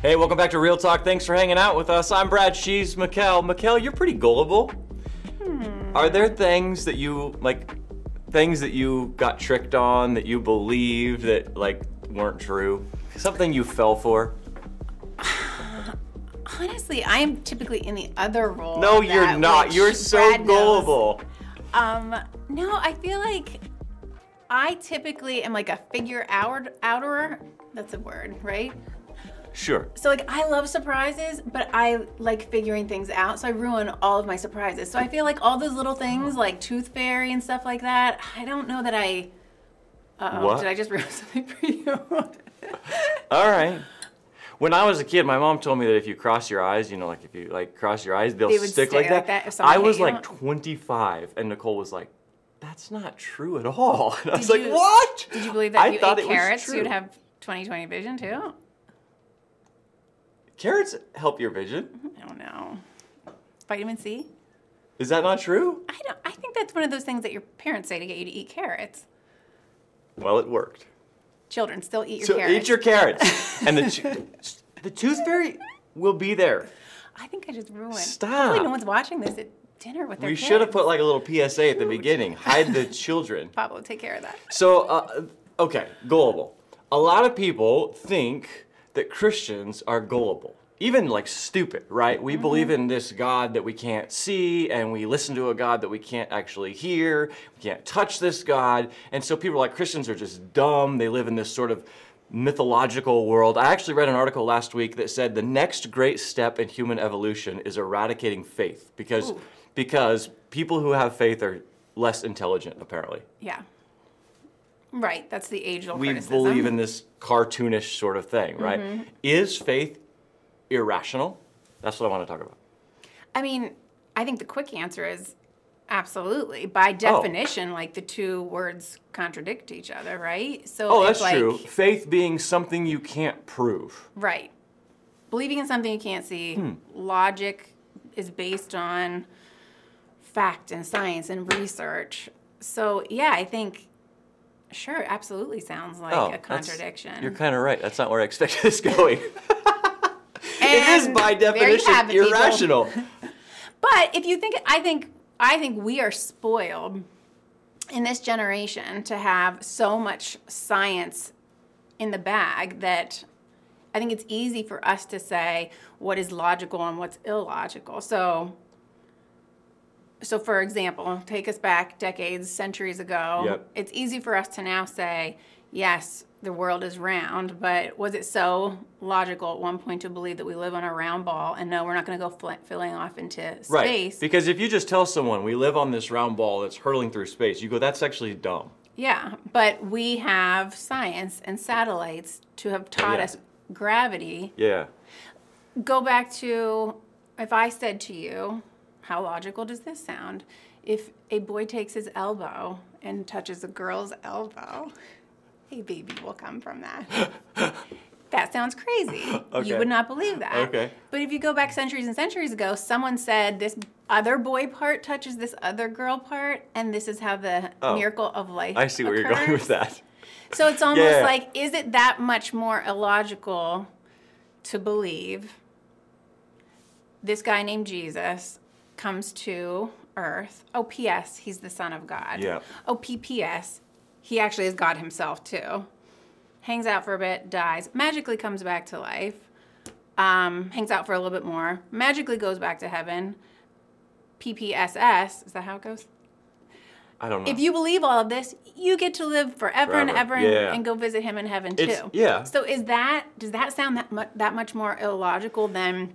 Hey, welcome back to Real Talk. Thanks for hanging out with us. I'm Brad. She's Michál. Michál, you're pretty gullible. Are there things that you like, things that you got tricked on that you believed that like weren't true? Something you fell for? Honestly, I am typically in the other role. No, you're not. You're so Brad knows. gullible. Um, no, I feel like I typically am like a figure out outer. That's a word, right? Sure. So like I love surprises, but I like figuring things out. So I ruin all of my surprises. So I feel like all those little things like Tooth Fairy and stuff like that. I don't know that I. What? Did I just ruin something for you? All right. When I was a kid, my mom told me that if you cross your eyes, you know, like if you like cross your eyes, they'll They would stick stay like like that. that if I was like 25, and Nicole was like, "That's not true at all." And I was like, you- "What?" Did you believe that I if you thought ate it was carrots, true. you'd have 20/20 vision too? Carrots help your vision. I don't know. Vitamin C? Is that not true? I don't. I think that's one of those things that your parents say to get you to eat carrots. Well, it worked. Children still eat your So carrots. eat your carrots, and the the tooth fairy will be there. I think I just ruined. Stop. Hopefully, no one's watching this at dinner with their We kids. should have put like a little PSA at the beginning. Hide the children. Pablo, take care of that. So, uh, okay, gullible. A lot of people think that Christians are gullible, even like stupid, right? We believe in this God that we can't see, and we listen to a God that we can't actually hear. We can't touch this God. And so people are like, Christians are just dumb. They live in this sort of mythological world. I actually read an article last week that said the next great step in human evolution is eradicating faith because because people who have faith are less intelligent apparently Yeah. Right. That's the age-old we criticism. believe in this cartoonish sort of thing, right? Mm-hmm. Is faith irrational? That's what I want to talk about. I mean, I think the quick answer is absolutely. By definition, like the two words contradict each other, right? So Oh, that's like, true. Faith being something you can't prove. Right. Believing in something you can't see, Hmm. logic is based on fact and science and research. So, yeah, I think, sure, absolutely sounds like oh, a contradiction. You're kind of right. That's not where I expected this going. it is by you definition it, irrational. But if you think, I think, I think we are spoiled in this generation to have so much science in the bag that I think it's easy for us to say what is logical and what's illogical. So, so for example, take us back decades, centuries ago. Yep. It's easy for us to now say, yes, the world is round, but was it so logical at one point to believe that we live on a round ball and no, we're not going to go fl- filling off into space? Right. Because if you just tell someone we live on this round ball that's hurtling through space, you go, that's actually dumb. Yeah, but we have science and satellites to have taught Yeah. us gravity. Yeah. Go back to if I said to you, how logical does this sound? If a boy takes his elbow and touches a girl's elbow, a baby will come from that. that sounds crazy. Okay. You would not believe that. Okay. But if you go back centuries and centuries ago, someone said this other boy part touches this other girl part, and this is how the Oh. miracle of life I see where you're going with that. So it's almost Yeah. like, is it that much more illogical to believe this guy named Jesus comes to earth? Oh, P.S., he's the Son of God. Yeah. Oh, P.P.S., he actually is God himself too. Hangs out for a bit, dies, magically comes back to life, um, hangs out for a little bit more, magically goes back to heaven. PPSS, is that how it goes? I don't know. if you believe all of this, you get to live forever, and Forever. ever and, Yeah. and go visit him in heaven It's- too. yeah. So is that does that sound that much that much more illogical than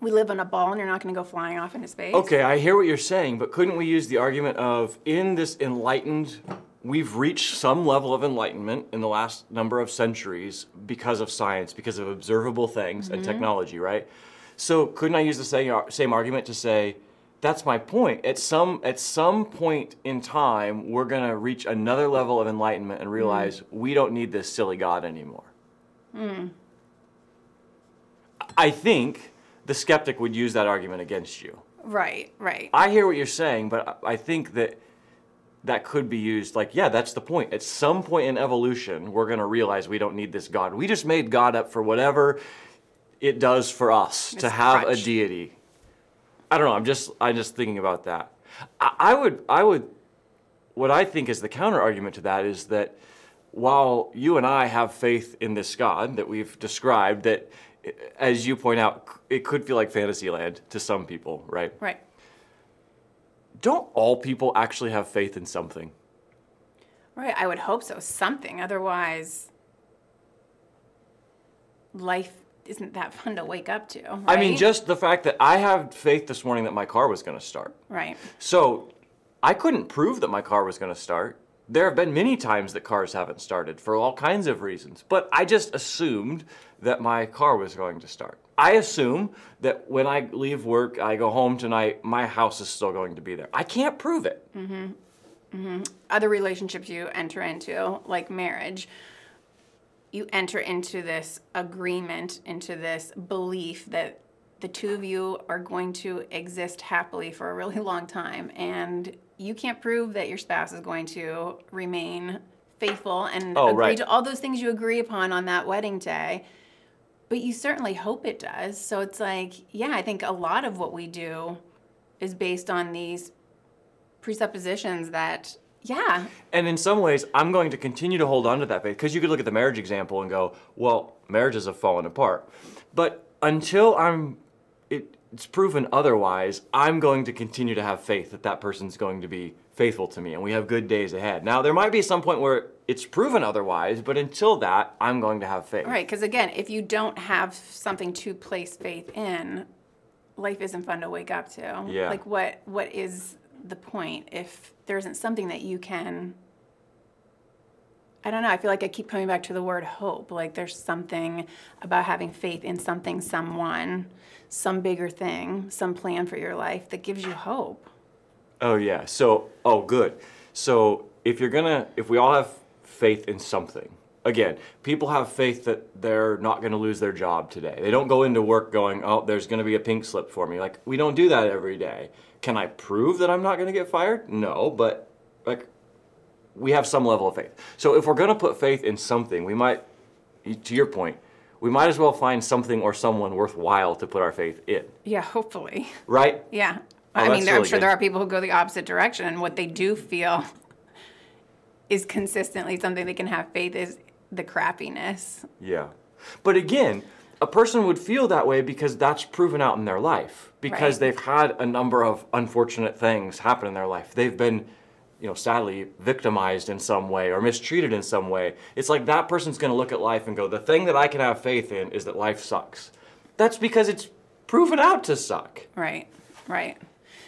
we live on a ball and you're not going to go flying off into space? Okay, I hear what you're saying, but couldn't we use the argument of in this enlightened, we've reached some level of enlightenment in the last number of centuries because of science, because of observable things and mm-hmm. technology, right? So couldn't I use the same, same argument to say, that's my point. At some at some point in time, we're gonna reach another level of enlightenment and realize mm. we don't need this silly God anymore. Mm. I think the skeptic would use that argument against you. Right, right. I hear what you're saying, but I think that that could be used like, yeah, that's the point. At some point in evolution, we're going to realize we don't need this God. We just made God up for whatever it does for us It's to have a deity. I don't know. I'm just I'm just thinking about that. I, I would I would what I think is the counter argument to that is that while you and I have faith in this God that we've described, that as you point out, it could feel like fantasy land to some people, right? Right. Don't all people actually have faith in something? Right. I would hope so. Something. Otherwise, life isn't that fun to wake up to. I mean, just the fact that I had faith this morning that my car was going to start. Right. So I couldn't prove that my car was going to start. There have been many times that cars haven't started for all kinds of reasons, but I just assumed that my car was going to start. I assume that when I leave work, I go home tonight, my house is still going to be there. I can't prove it. mm-hmm Other relationships you enter into, like marriage, you enter into this agreement, into this belief that the two of you are going to exist happily for a really long time. And you can't prove that your spouse is going to remain faithful and Oh, agree right. to all those things you agree upon on that wedding day. But you certainly hope it does. So it's like, yeah, I think a lot of what we do is based on these presuppositions that, yeah, And in some ways, I'm going to continue to hold on to that faith because you could look at the marriage example and go, well, marriages have fallen apart. But until I'm, it, it's proven otherwise, I'm going to continue to have faith that that person's going to be faithful to me and we have good days ahead. Now, there might be some point where it's proven otherwise, but until that, I'm going to have faith. right. Because again, if you don't have something to place faith in, life isn't fun to wake up to. Yeah. Like, what what is the point if there isn't something that you can? I don't know. I feel like I keep coming back to the word hope. Like, there's something about having faith in something, someone, some bigger thing, some plan for your life that gives you hope. Oh yeah. So oh good. So if you're gonna if we all have faith in something, again, people have faith that they're not gonna lose their job today. They don't go into work going, Oh, there's gonna be a pink slip for me. Like we don't do that every day. Can I prove that I'm not gonna get fired? No, but we have some level of faith. So if we're gonna put faith in something, we might to your point, we might as well find something or someone worthwhile to put our faith in. Yeah, hopefully. Right? Yeah. Oh, I mean, there, I'm sure good. there are people who go the opposite direction, and what they do feel is consistently something they can have faith is the crappiness. Yeah. But again, a person would feel that way because that's proven out in their life. Because Right. they've had a number of unfortunate things happen in their life. They've been, you know, sadly victimized in some way or mistreated in some way. It's like that person's going to look at life and go, the thing that I can have faith in is that life sucks. That's because it's proven out to suck. Right, right.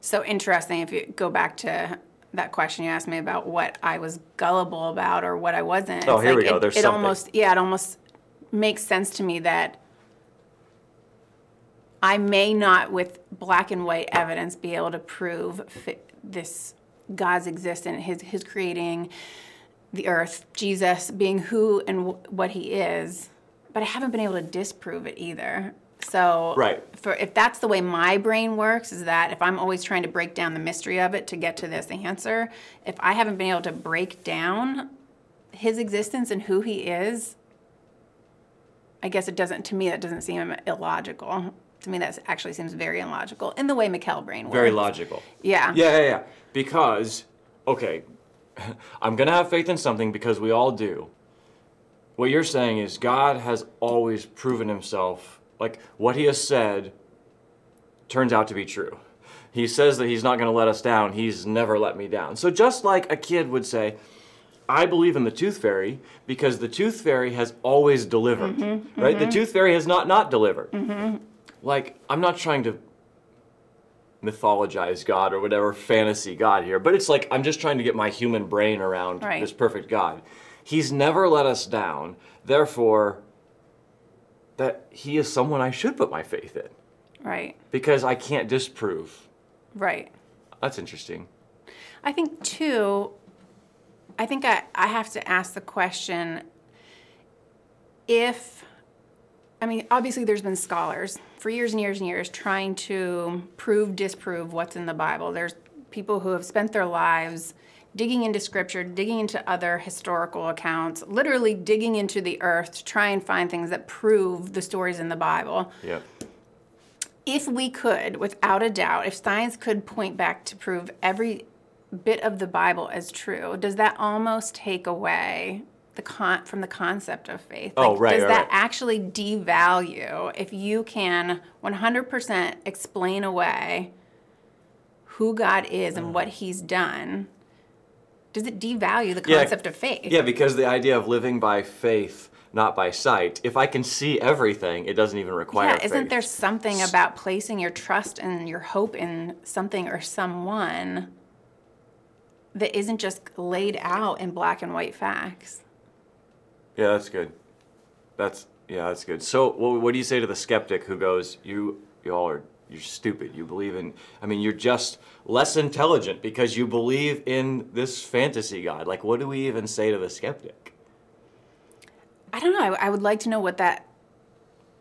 So interesting if you go back to that question you asked me about what I was gullible about or what I wasn't. Oh, here we go. It, There's it something. almost, yeah, it almost makes sense to me that I may not, with black and white evidence, be able to prove this God's existence, his his creating the earth, Jesus being who and wh- what he is, but I haven't been able to disprove it either. So, Right. for if that's the way my brain works, is that if I'm always trying to break down the mystery of it to get to this answer, if I haven't been able to break down his existence and who he is, I guess it doesn't. To me, that doesn't seem illogical. To me, that actually seems very illogical in the way Michál brain works. Very logical. Yeah. Yeah, yeah, yeah. Because, okay, I'm going to have faith in something because we all do. What you're saying is God has always proven himself, like what he has said turns out to be true. He says that he's not going to let us down. He's never let me down. So just like a kid would say, I believe in the tooth fairy because the tooth fairy has always delivered, mm-hmm, right? The mm-hmm. tooth fairy has not not delivered. Mm-hmm. Like I'm not trying to mythologize God or whatever fantasy God here, but it's like I'm just trying to get my human brain around Right. this perfect God. He's never let us down. Therefore, that he is someone I should put my faith in Right. because I can't disprove. Right. That's interesting. I think too, I think I, I have to ask the question if, I mean, obviously there's been scholars for years and years and years trying to prove, disprove what's in the Bible. There's people who have spent their lives digging into scripture, digging into other historical accounts, literally digging into the earth to try and find things that prove the stories in the Bible. Yep. If we could, without a doubt, if science could point back to prove every bit of the Bible as true, does that almost take away the con- from the concept of faith? Oh, right, Does right, that right. actually devalue if you can 100% explain away who God is and mm. what He's done? Does it devalue the Yeah, concept of faith? Yeah, because the idea of living by faith, not by sight. If I can see everything, it doesn't even require. Yeah, isn't faith. there something about placing your trust and your hope in something or someone that isn't just laid out in black and white facts? Yeah, that's good. That's yeah, that's good. So, what, what do you say to the skeptic who goes, "You, you all are you're stupid. You believe in. I mean, you're just less intelligent because you believe in this fantasy god." Like, what do we even say to the skeptic? I don't know. I, I would like to know what that,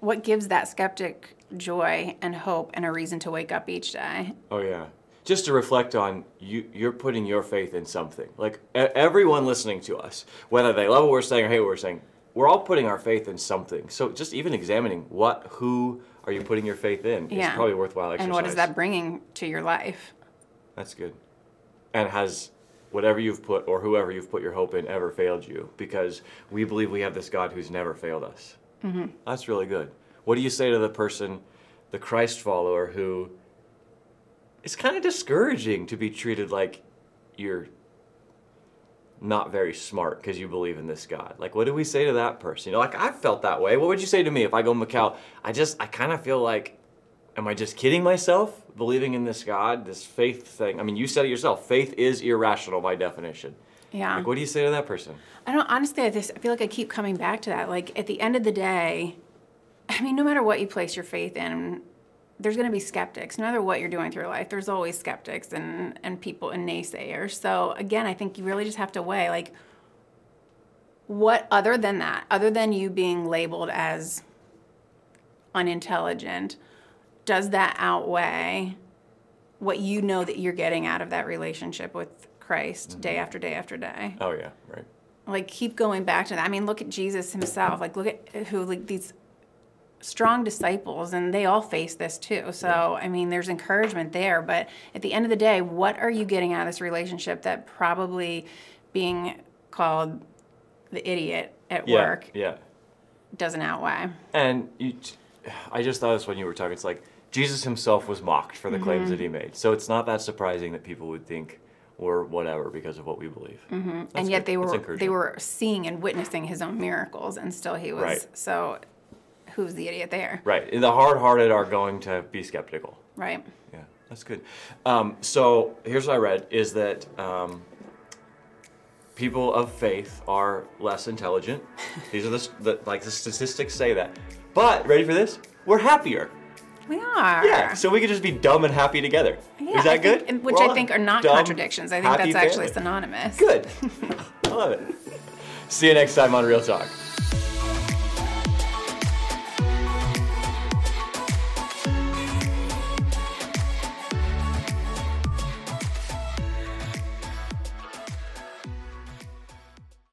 what gives that skeptic joy and hope and a reason to wake up each day. Oh yeah. Just to reflect on you, you're putting your faith in something. Like everyone listening to us, whether they love what we're saying or hate what we're saying, we're all putting our faith in something. So just even examining what, who are you putting your faith in Yeah. is probably worthwhile exercise. And what is that bringing to your life? That's good. And has whatever you've put or whoever you've put your hope in ever failed you? Because we believe we have this God who's never failed us. Mm-hmm. That's really good. What do you say to the person, the Christ follower, who it's kind of discouraging to be treated like you're not very smart because you believe in this God. Like, what do we say to that person? You know, like I've felt that way. What would you say to me if I go Michál? I just, I kind of feel like, am I just kidding myself believing in this God, this faith thing? I mean, you said it yourself. Faith is irrational by definition. Yeah. Like, what do you say to that person? I don't honestly. I just I feel like I keep coming back to that. Like at the end of the day, I mean, no matter what you place your faith in, there's going to be skeptics. No matter what you're doing through your life, there's always skeptics and and people and naysayers. So again, I think you really just have to weigh like what other than that, other than you being labeled as unintelligent, does that outweigh what you know that you're getting out of that relationship with Christ day mm-hmm. after day after day? Oh yeah, right. like keep going back to that. I mean, look at Jesus himself. Like look at who like these strong disciples and they all face this too. So, I mean, there's encouragement there, but at the end of the day, what are you getting out of this relationship that probably being called the idiot at Yeah, work yeah. doesn't outweigh? And you, I just thought this when you were talking. It's like Jesus himself was mocked for the claims that he made. So it's not that surprising that people would think we're whatever because of what we believe. Mm-hmm. and yet they were they were seeing and witnessing his own miracles and still he was Right. so who's the idiot there? right. And the hard-hearted are going to be skeptical. Right. Yeah, that's good. Um, so here's what I read: is that um, people of faith are less intelligent. These are the, the like the statistics say that. But ready for this? We're happier. We are. Yeah, so we could just be dumb and happy together. Yeah, Is that think- good? which We're I think are not dumb, contradictions. I think that's actually family. synonymous. Good. I love it. See you next time on Real Talk.